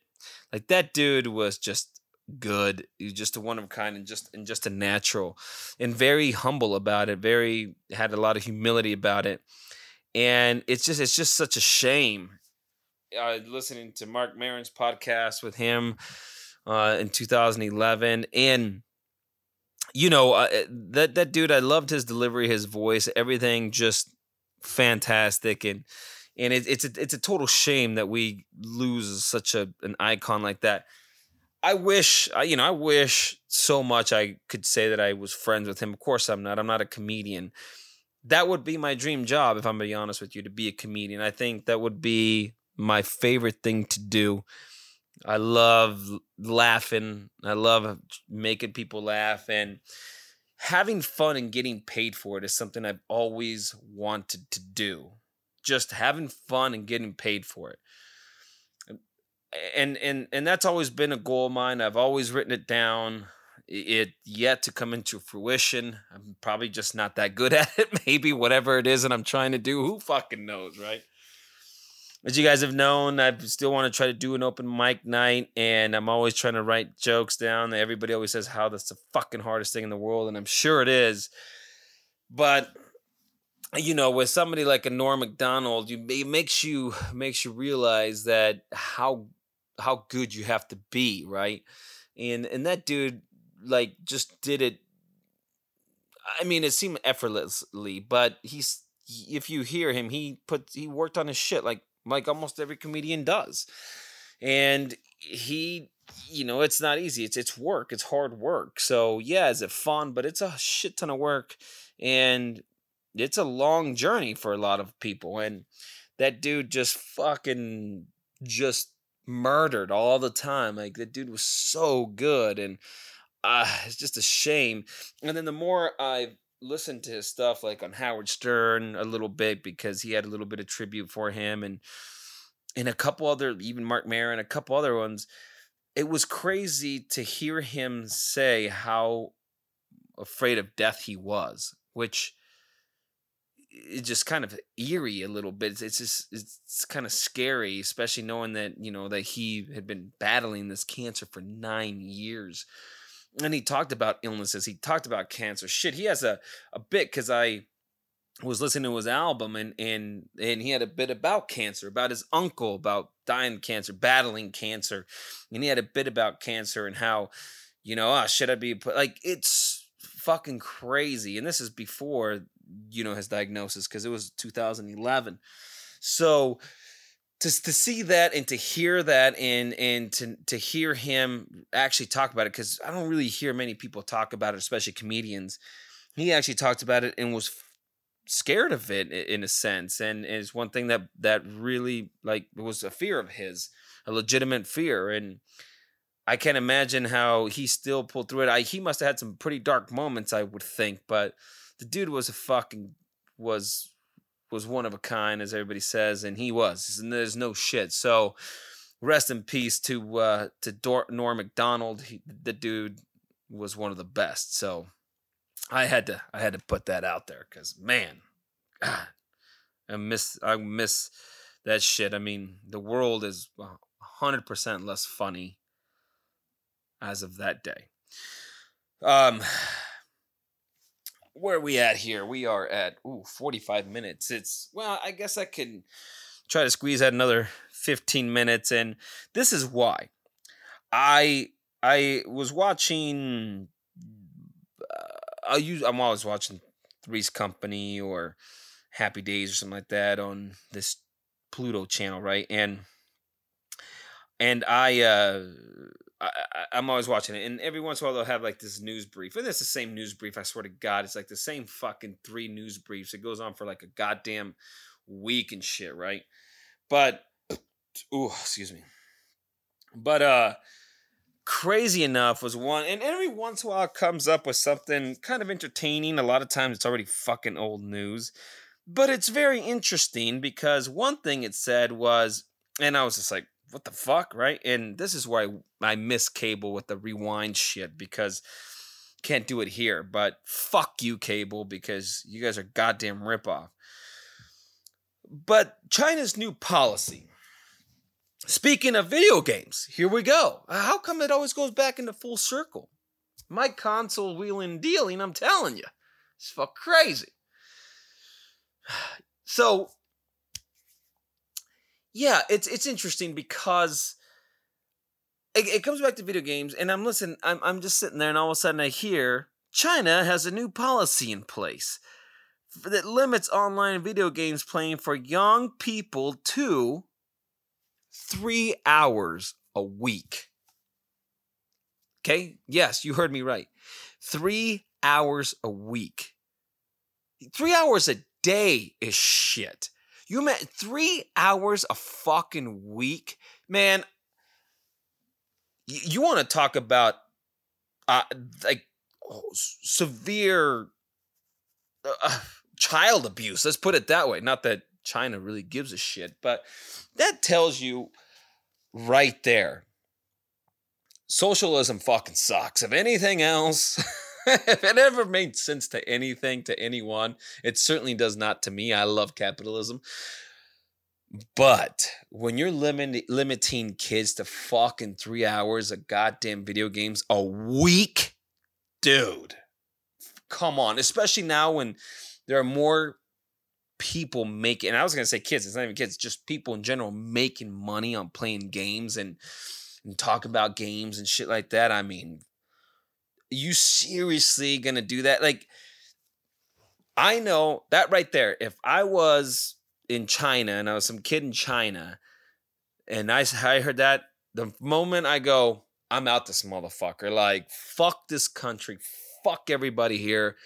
like that dude was just good. He's just a one of a kind and just and just a natural and very humble about it. Very had a lot of humility about it. And it's just it's just such a shame. Uh, listening to Marc Maron's podcast with him uh, in 2011 and you know uh, that that dude I loved his delivery, his voice, everything just fantastic and and it, it's a, it's a total shame that we lose such a an icon like that. I wish, you know, I wish so much I could say that I was friends with him. Of course, I'm not. I'm not a comedian. That would be my dream job, if I'm to be honest with you, to be a comedian. I think that would be my favorite thing to do. I love laughing. I love making people laugh and having fun and getting paid for it is something I've always wanted to do. Just having fun and getting paid for it and and and that's always been a goal of mine. I've always written it down. It yet to come into fruition. I'm probably just not that good at it. Maybe whatever it is that I'm trying to do, who fucking knows, right? As you guys have known, I still want to try to do an open mic night, and I'm always trying to write jokes down. Everybody always says how that's the fucking hardest thing in the world, and I'm sure it is. But you know, with somebody like a Norm Macdonald, you it makes you makes you realize that how how good you have to be, right? And and that dude like just did it I mean, it seemed effortlessly, but he's if you hear him, he put he worked on his shit like like almost every comedian does. And he you know, it's not easy. It's it's work. It's hard work. So, yeah, is it fun, but it's a shit ton of work and it's a long journey for a lot of people and that dude just fucking just murdered all the time. Like the dude was so good, and uh, it's just a shame. And then the more I listened to his stuff, like on Howard Stern, a little bit because he had a little bit of tribute for him, and and a couple other, even Marc Maron, a couple other ones. It was crazy to hear him say how afraid of death he was, which it's just kind of eerie a little bit. It's just it's kind of scary, especially knowing that you know that he had been battling this cancer for nine years, and he talked about illnesses. He talked about cancer. Shit, he has a a bit because I was listening to his album and and and he had a bit about cancer, about his uncle, about dying cancer, battling cancer, and he had a bit about cancer and how, you know, oh, should I be like it's fucking crazy. And this is before you know his diagnosis because it was 2011. So to to see that and to hear that and and to to hear him actually talk about it because I don't really hear many people talk about it, especially comedians. He actually talked about it and was scared of it in a sense, and is one thing that that really like was a fear of his, a legitimate fear, and I can't imagine how he still pulled through it. I he must have had some pretty dark moments, I would think, but the dude was a fucking was was one of a kind, as everybody says, and he was. And there's no shit. So rest in peace to uh, to Dor- Norm Macdonald. He, the dude was one of the best. So I had to I had to put that out there because man, I miss I miss that shit. I mean, the world is hundred percent less funny as of that day. Um where are we at here? We are at ooh, 45 minutes. It's well, I guess I can try to squeeze out another 15 minutes and this is why. I I was watching uh, I use I'm always watching Three's Company or Happy Days or something like that on this Pluto channel, right? And and I uh I, am always watching it, and every once in a while they'll have like this news brief, and it's the same news brief. I swear to God, it's like the same fucking three news briefs. It goes on for like a goddamn week and shit, right? But, oh, excuse me. But uh, crazy enough was one, and every once in a while comes up with something kind of entertaining. A lot of times it's already fucking old news, but it's very interesting because one thing it said was, and I was just like, what the fuck, right? And this is why I miss cable with the rewind shit because can't do it here. But fuck you, cable, because you guys are goddamn ripoff. But China's new policy. Speaking of video games, here we go. Uh, how come it always goes back into full circle? My console wheeling dealing, I'm telling you, it's fuck crazy. So yeah, it's it's interesting because it, it comes back to video games, and I'm listening. I'm I'm just sitting there, and all of a sudden I hear China has a new policy in place that limits online video games playing for young people to three hours a week. Okay, yes, you heard me right. Three hours a week. Three hours a day is shit. You meant three hours a fucking week, man. You, you want to talk about uh, like oh, severe uh, uh, child abuse? Let's put it that way. Not that China really gives a shit, but that tells you right there. Socialism fucking sucks. If anything else. if it ever made sense to anything, to anyone, it certainly does not to me. I love capitalism. But when you're limit, limiting kids to fucking three hours of goddamn video games a week, dude, come on. Especially now when there are more people making, I was going to say kids, it's not even kids, just people in general making money on playing games and, and talk about games and shit like that. I mean, you seriously gonna do that? Like, I know that right there. If I was in China and I was some kid in China, and I I heard that the moment I go, I'm out this motherfucker. Like, fuck this country, fuck everybody here.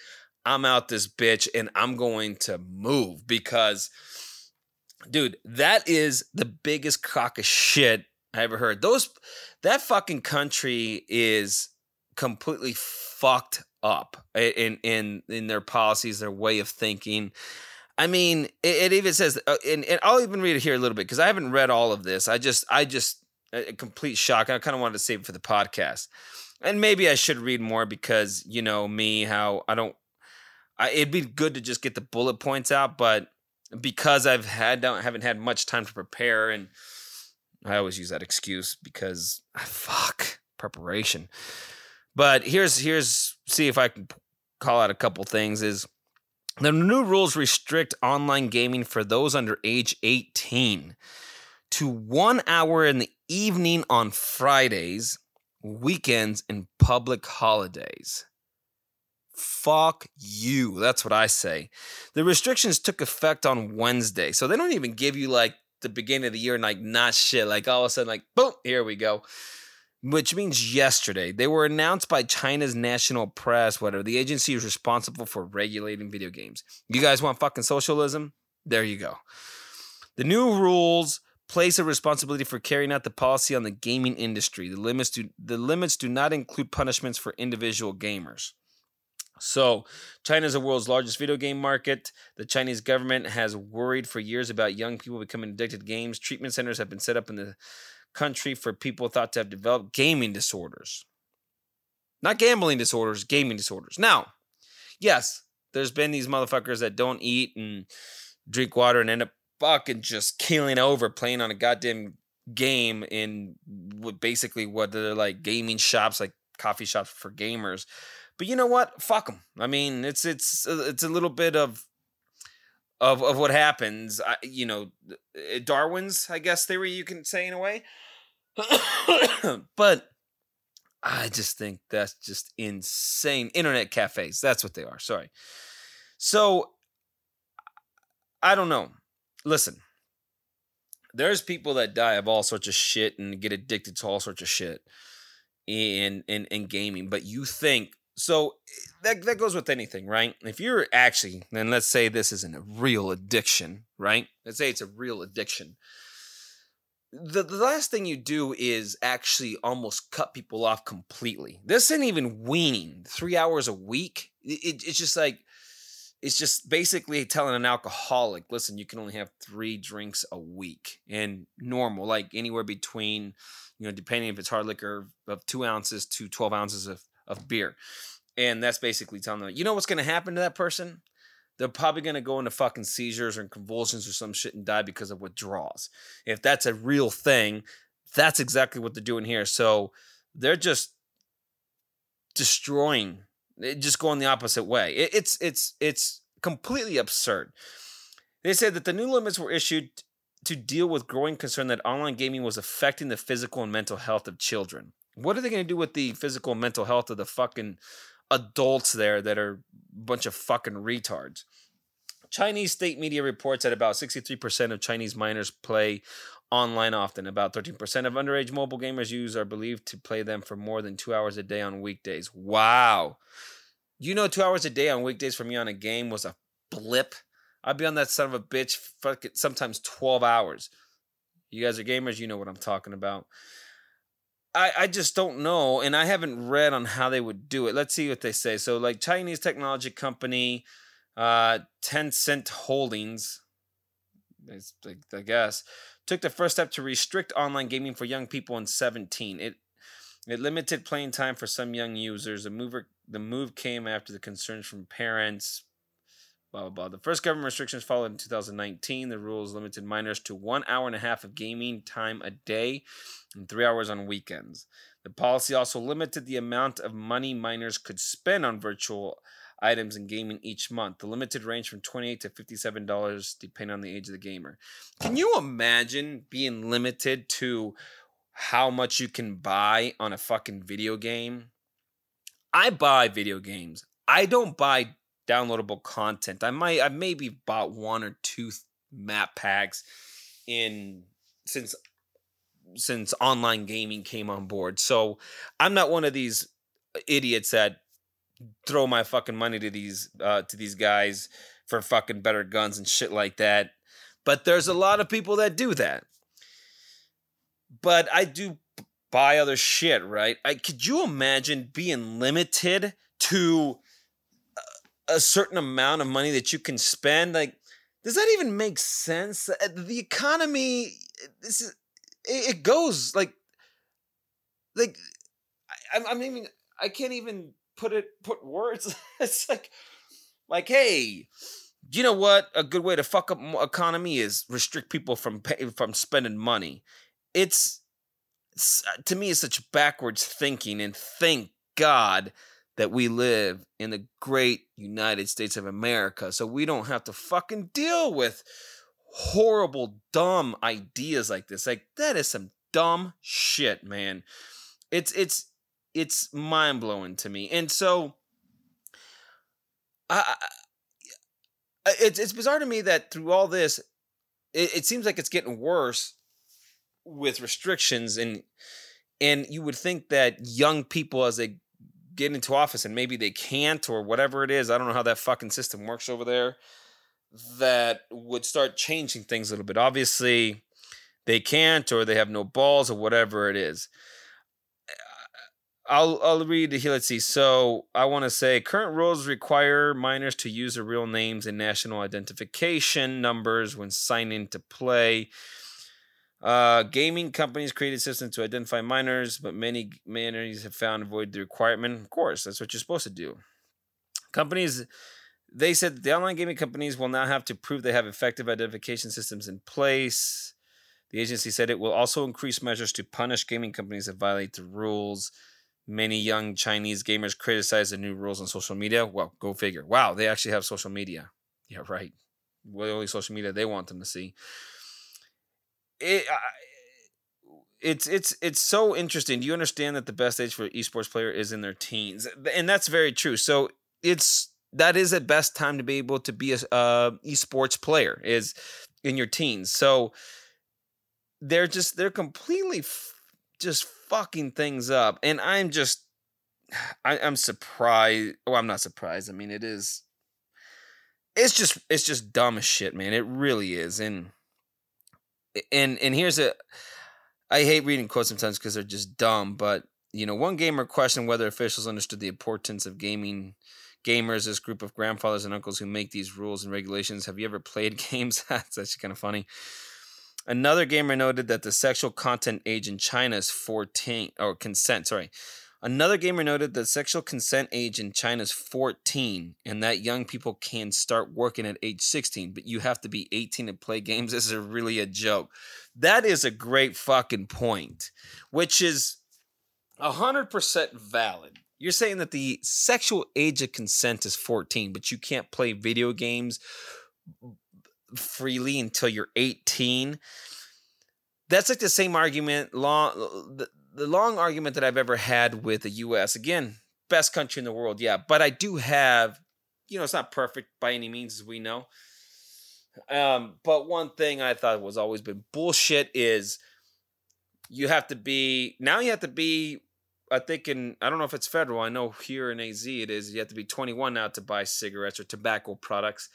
I'm out this bitch, and I'm going to move because, dude, that is the biggest crock of shit I ever heard. Those that fucking country is completely fucked up in in in their policies, their way of thinking. I mean, it, it even says, uh, and, and, I'll even read it here a little bit because I haven't read all of this. I just, I just, a complete shock. I kind of wanted to save it for the podcast, and maybe I should read more because you know me, how I don't. I, it'd be good to just get the bullet points out, but because I've had don't haven't had much time to prepare, and I always use that excuse because fuck preparation. But here's here's see if I can call out a couple things is the new rules restrict online gaming for those under age 18 to 1 hour in the evening on Fridays, weekends and public holidays. Fuck you. That's what I say. The restrictions took effect on Wednesday. So they don't even give you like the beginning of the year and like not shit. Like all of a sudden, like boom, here we go. Which means yesterday. They were announced by China's national press, whatever. The agency is responsible for regulating video games. You guys want fucking socialism? There you go. The new rules place a responsibility for carrying out the policy on the gaming industry. The limits do the limits do not include punishments for individual gamers. So, China is the world's largest video game market. The Chinese government has worried for years about young people becoming addicted to games. Treatment centers have been set up in the country for people thought to have developed gaming disorders. Not gambling disorders, gaming disorders. Now, yes, there's been these motherfuckers that don't eat and drink water and end up fucking just killing over playing on a goddamn game in basically what they're like gaming shops, like coffee shops for gamers. But you know what? Fuck them. I mean, it's it's uh, it's a little bit of of of what happens. I, you know, uh, Darwin's, I guess theory you can say in a way. but I just think that's just insane. Internet cafes, that's what they are. Sorry. So I don't know. Listen, there's people that die of all sorts of shit and get addicted to all sorts of shit in in in gaming. But you think so that that goes with anything, right? If you're actually, then let's say this isn't a real addiction, right? Let's say it's a real addiction. The, the last thing you do is actually almost cut people off completely. This isn't even weaning. Three hours a week. It, it's just like it's just basically telling an alcoholic, listen, you can only have three drinks a week, and normal, like anywhere between, you know, depending if it's hard liquor, of two ounces to twelve ounces of of beer. And that's basically telling them, you know what's going to happen to that person? They're probably going to go into fucking seizures or convulsions or some shit and die because of withdrawals. If that's a real thing, that's exactly what they're doing here. So they're just destroying, just going the opposite way. it's it's it's completely absurd. They said that the new limits were issued to deal with growing concern that online gaming was affecting the physical and mental health of children. What are they going to do with the physical and mental health of the fucking adults there that are a bunch of fucking retards? Chinese state media reports that about 63% of Chinese minors play online often. About 13% of underage mobile gamers use are believed to play them for more than two hours a day on weekdays. Wow. You know, two hours a day on weekdays for me on a game was a blip. I'd be on that son of a bitch fucking sometimes 12 hours. You guys are gamers, you know what I'm talking about. I, I just don't know, and I haven't read on how they would do it. Let's see what they say. So, like Chinese technology company, uh, Tencent Holdings, I guess, took the first step to restrict online gaming for young people in 17. It it limited playing time for some young users. The mover the move came after the concerns from parents, blah blah blah. The first government restrictions followed in 2019. The rules limited minors to one hour and a half of gaming time a day and three hours on weekends. The policy also limited the amount of money minors could spend on virtual items and gaming each month. The limited range from 28 to $57 depending on the age of the gamer. Can you imagine being limited to how much you can buy on a fucking video game? I buy video games. I don't buy downloadable content. I might I maybe bought one or two map packs in since since online gaming came on board. So I'm not one of these idiots that throw my fucking money to these uh to these guys for fucking better guns and shit like that. But there's a lot of people that do that. But I do buy other shit, right? I could you imagine being limited to a certain amount of money that you can spend like does that even make sense? Uh, the economy this is it goes like like I, i'm even i can't even put it put words. It's like like hey you know what? A good way to fuck up economy is restrict people from pay, from spending money. It's, it's to me it's such backwards thinking and thank God that we live in the great United States of America so we don't have to fucking deal with horrible, dumb ideas like this. Like, that is some dumb shit, man. It's, it's, it's mind blowing to me. And so, I, I, it's, it's bizarre to me that through all this, it, it seems like it's getting worse with restrictions and and you would think that young people as they get into office and maybe they can't or whatever it is i don't know how that fucking system works over there that would start changing things a little bit obviously they can't or they have no balls or whatever it is uh, I'll I'll read the here. Let's see. So I want to say current rules require minors to use their real names and national identification numbers when signing to play. Uh, gaming companies created systems to identify minors, but many minors have found avoid the requirement. Of course, that's what you're supposed to do. Companies, they said the online gaming companies will now have to prove they have effective identification systems in place. The agency said it will also increase measures to punish gaming companies that violate the rules. Many young Chinese gamers criticize the new rules on social media. Well, go figure. Wow, they actually have social media. Yeah, right. Well, the only social media they want them to see it, it's it's it's so interesting. Do you understand that the best age for esports player is in their teens, and that's very true. So it's that is the best time to be able to be a uh, esports player is in your teens. So they're just they're completely f- just fucking things up, and I'm just I, I'm surprised. Oh, I'm not surprised. I mean, it is. It's just it's just dumb as shit, man. It really is, and and and here's a I hate reading quotes sometimes because they're just dumb, but you know, one gamer questioned whether officials understood the importance of gaming gamers, this group of grandfathers and uncles who make these rules and regulations. Have you ever played games? That's actually kind of funny. Another gamer noted that the sexual content age in China is 14 or consent, sorry, Another gamer noted that sexual consent age in China is 14 and that young people can start working at age 16, but you have to be 18 to play games. This is really a joke. That is a great fucking point, which is 100% valid. You're saying that the sexual age of consent is 14, but you can't play video games freely until you're 18. That's like the same argument long the long argument that I've ever had with the US, again, best country in the world, yeah, but I do have, you know, it's not perfect by any means, as we know. Um, but one thing I thought was always been bullshit is you have to be now you have to be I think in I don't know if it's federal. I know here in AZ it is. You have to be 21 now to buy cigarettes or tobacco products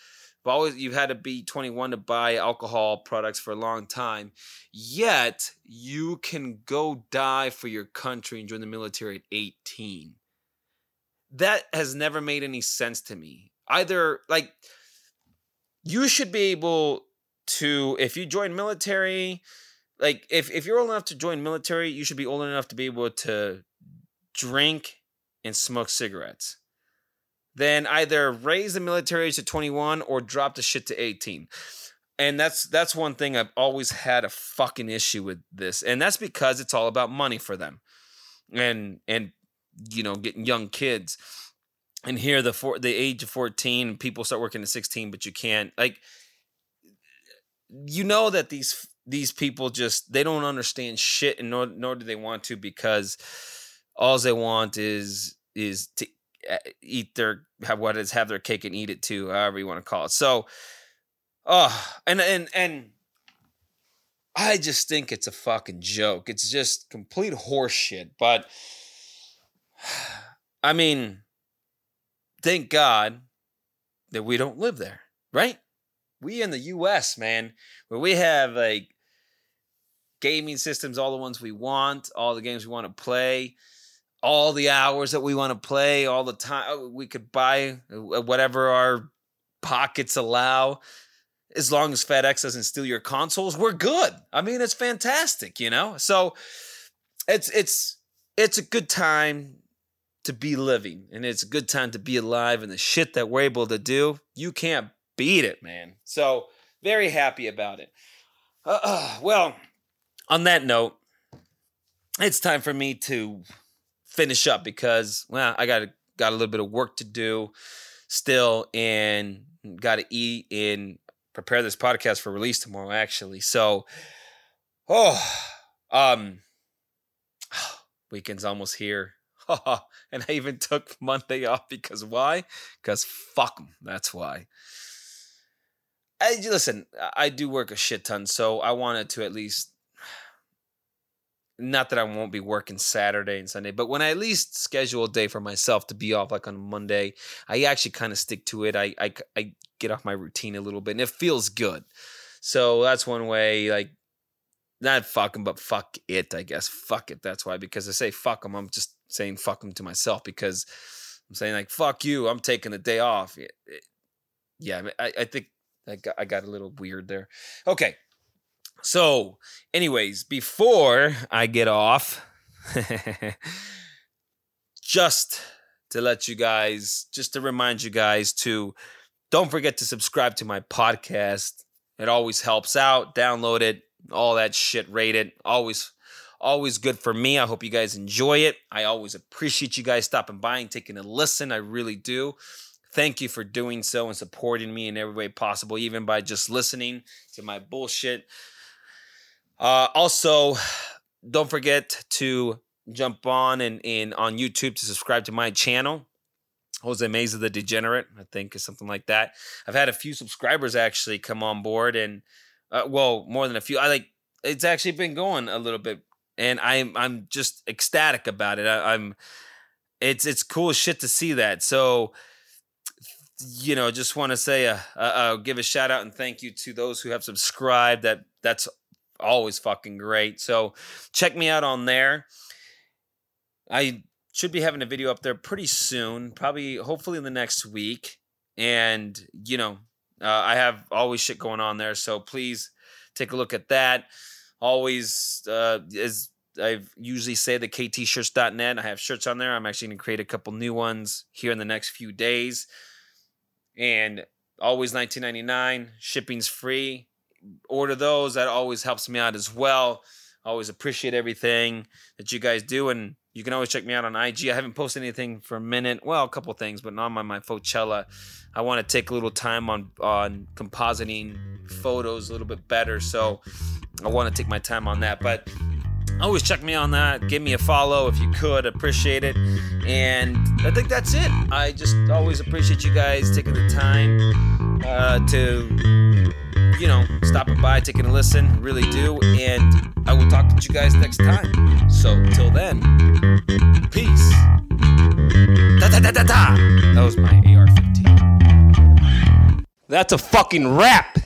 but always you've had to be 21 to buy alcohol products for a long time. Yet you can go die for your country and join the military at 18. That has never made any sense to me. Either like you should be able to if you join military like if, if you're old enough to join military you should be old enough to be able to drink and smoke cigarettes then either raise the military age to 21 or drop the shit to 18 and that's that's one thing I've always had a fucking issue with this, and that's because it's all about money for them, and and you know getting young kids, and here the for the age of fourteen, people start working at sixteen, but you can't like, you know that these these people just they don't understand shit, and nor nor do they want to because all they want is is to eat their have what is have their cake and eat it too, however you want to call it. So, oh, and and and I just think it's a fucking joke. It's just complete horseshit. But I mean, thank God that we don't live there, right? We in the U.S., man, where we have like gaming systems, all the ones we want, all the games we want to play all the hours that we want to play, all the time oh, we could buy uh, whatever our pockets allow. As long as FedEx doesn't steal your consoles, we're good. I mean, it's fantastic, you know. So it's it's it's a good time to be living, and it's a good time to be alive. And the shit that we're able to do, you can't beat it, man. So very happy about it. Uh, uh, well, on that note, it's time for me to finish up because well, I got got a little bit of work to do still, and got to eat and prepare this podcast for release tomorrow. Actually, so oh, um, weekend's almost here. and I even took Monday off because why? Because fuck them. That's why. I listen. I do work a shit ton, so I wanted to at least. Not that I won't be working Saturday and Sunday, but when I at least schedule a day for myself to be off, like on Monday, I actually kind of stick to it. I, I I get off my routine a little bit, and it feels good. So that's one way. Like not fucking, but fuck it. I guess fuck it. That's why because I say fuck them, I'm just saying fuck them to myself because I'm saying like fuck you. I'm taking the day off. Yeah, I, I think I got, I got a little weird there. Okay, so anyways, before I get off, just to let you guys, just to remind you guys to don't forget to subscribe to my podcast. It always helps out. Download it all that shit rate it. Always, always good for me. I hope you guys enjoy it. I always appreciate you guys stopping by and taking a listen. I really do. Thank you for doing so and supporting me in every way possible, even by just listening to my bullshit. Uh, also, don't forget to jump on and, and on YouTube to subscribe to my channel. Jose Meza the Degenerate, I think, is something like that. I've had a few subscribers actually come on board and uh, well, more than a few. I like it's actually been going a little bit, and I'm I'm just ecstatic about it. I, I'm it's it's cool shit to see that. So you know, just want to say a, a, a, give a shout out and thank you to those who have subscribed. That that's always fucking great. So check me out on there. I should be having a video up there pretty soon, probably hopefully in the next week. And you know, uh, I have always shit going on there, so please take a look at that. Always, uh, as I usually say, the ktshirts.net. I have shirts on there. I'm actually going to create a couple new ones here in the next few days. And always 19.99. Shipping's free. Order those. That always helps me out as well. Always appreciate everything that you guys do. And you can always check me out on IG. I haven't posted anything for a minute. Well, a couple things, but not on my my Focella. I want to take a little time on on compositing photos a little bit better. So I want to take my time on that. But always check me on that. Give me a follow if you could. Appreciate it. And I think that's it. I just always appreciate you guys taking the time uh, to you know, stopping by, taking a listen. Really do. And I will talk to you guys next time. So, till then, peace. Da da da da da. That was my AR 15. That's a fucking wrap.